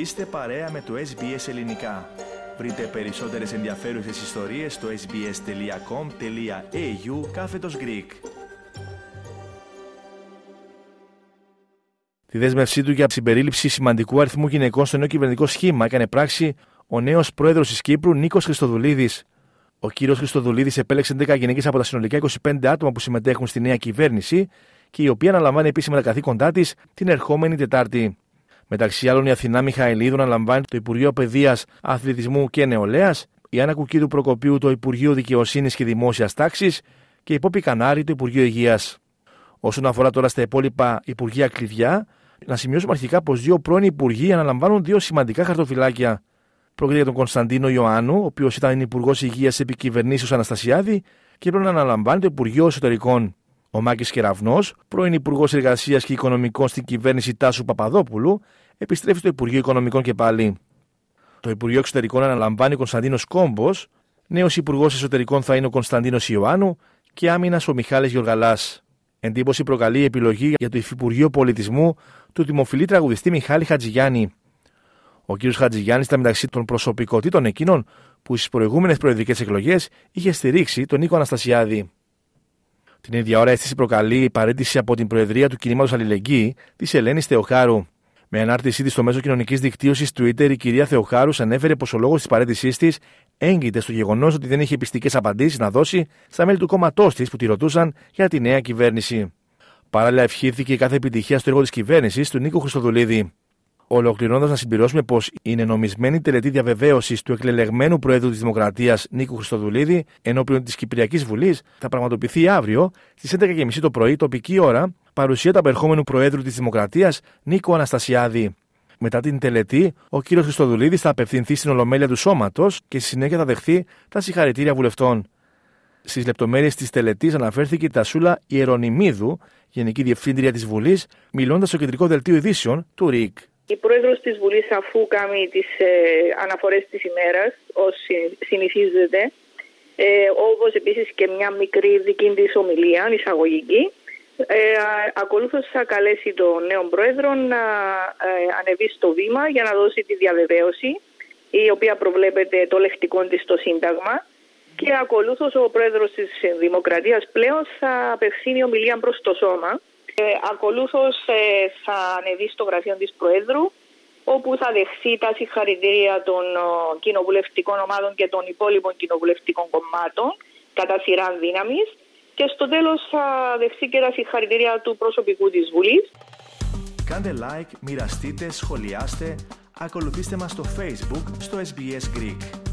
Είστε παρέα με το SBS Ελληνικά. Βρείτε περισσότερες ενδιαφέρουσες ιστορίες στο sbs.com.au κάθετος Greek. Τη δέσμευσή του για συμπερίληψη σημαντικού αριθμού γυναικών στο νέο κυβερνητικό σχήμα έκανε πράξη ο νέος πρόεδρος της Κύπρου Νίκος Χριστοδουλίδης. Ο κύριος Χριστοδουλίδης επέλεξε 10 γυναίκες από τα συνολικά 25 άτομα που συμμετέχουν στη νέα κυβέρνηση και η οποία αναλαμβάνει επίσημα τα καθήκοντά της την ερχόμενη Τετάρτη. Μεταξύ άλλων, η Αθηνά Μιχαηλίδου αναλαμβάνει το Υπουργείο Παιδείας, Αθλητισμού και Νεολαίας, η Άννα Κουκίδου Προκοπίου το Υπουργείο Δικαιοσύνης και Δημόσιας Τάξης και η Πόπη Κανάρη το Υπουργείο Υγείας. Όσον αφορά τώρα στα υπόλοιπα Υπουργεία Κλειδιά, να σημειώσουμε αρχικά πως δύο πρώην Υπουργοί αναλαμβάνουν δύο σημαντικά χαρτοφυλάκια. Πρόκειται για τον Κωνσταντίνο Ιωάννου, ο οποίος ήταν Υπουργός Υγείας επί κυβερνήσεως Αναστασιάδη και πρέπει να αναλαμβάνει το Υπουργείο Εσωτερικών. Ο Μάκης Κεραυνός, πρώην Υπουργός Εργασίας και Οικονομικών στην κυβέρνηση Τάσου Παπαδόπουλου, επιστρέφει στο Υπουργείο Οικονομικών και πάλι. Το Υπουργείο Εξωτερικών αναλαμβάνει ο Κωνσταντίνος Κόμπος, νέος Υπουργός Εσωτερικών θα είναι ο Κωνσταντίνος Ιωάννου και άμυνας ο Μιχάλης Γιοργαλά. Εντύπωση προκαλεί η επιλογή για το Υφυπουργείο Πολιτισμού του δημοφιλή τραγουδιστή Μιχάλη Χατζηγιάννη. Ο κ. Χατζηγιάννης ήταν μεταξύ των προσωπικότητων εκείνων που στις προηγούμενες προεδρικές εκλογές είχε στηρίξει τον Νίκο Αναστασιάδη. Την ίδια ώρα αίσθηση προκαλεί η παρέτηση από την Προεδρία του Κινήματος Αλληλεγγύη της Ελένης Θεοχάρου. Με ανάρτησή της στο μέσο κοινωνικής δικτύωσης Twitter, η κυρία Θεοχάρου ανέφερε πως ο λόγος της παρέτησής της έγκυται στο γεγονός ότι δεν είχε πιστικές απαντήσεις να δώσει στα μέλη του κόμματός της που τη ρωτούσαν για τη νέα κυβέρνηση. Παράλληλα, ευχήθηκε κάθε επιτυχία στο έργο της κυβέρνησης του Νίκο Χριστοδουλίδη. Ολοκληρώνοντας, να συμπληρώσουμε πως η νενομισμένη τελετή διαβεβαίωσης του εκλελεγμένου Προέδρου της Δημοκρατίας Νίκου Χριστοδουλίδη ενώπιον της Κυπριακής Βουλής θα πραγματοποιηθεί αύριο στις 11.30 το πρωί τοπική ώρα παρουσία του απερχόμενου Προέδρου της Δημοκρατίας Νίκο Αναστασιάδη. Μετά την τελετή, ο κ. Χριστοδουλίδη θα απευθυνθεί στην Ολομέλεια του Σώματος και στη συνέχεια θα δεχθεί τα συγχαρητήρια βουλευτών. Στις λεπτομέρειες της τελετής αναφέρθηκε η Τασούλα Ιερονιμίδου, Γενική Διευθύντρια της Βουλής, μιλώντας στο κεντρικό δελτίο ειδήσεων του ΡΙΚ. Η πρόεδρος της Βουλής αφού κάνει τις ε, αναφορές της ημέρας, όσο συνηθίζεται, ε, όπως επίσης και μια μικρή δική της ομιλία, εισαγωγική, ε, ακολούθως θα καλέσει τον νέο πρόεδρο να ε, ανεβεί στο βήμα για να δώσει τη διαβεβαίωση, η οποία προβλέπεται το λεκτικό της στο Σύνταγμα, και ακολούθως ο πρόεδρος της Δημοκρατίας πλέον θα απευθύνει ομιλία προς το σώμα, ε, ακολούθως ε, θα ανεβεί στο γραφείο της Προέδρου όπου θα δεχθεί τα συγχαρητήρια των κοινοβουλευτικών ομάδων και των υπόλοιπων κοινοβουλευτικών κομμάτων κατά σειρά δύναμης. Και στο τέλος θα δεχθεί και τα συγχαρητήρια του προσωπικού της Βουλής. Κάντε like, μοιραστείτε, σχολιάστε, ακολουθήστε μας στο Facebook, στο SBS Greek.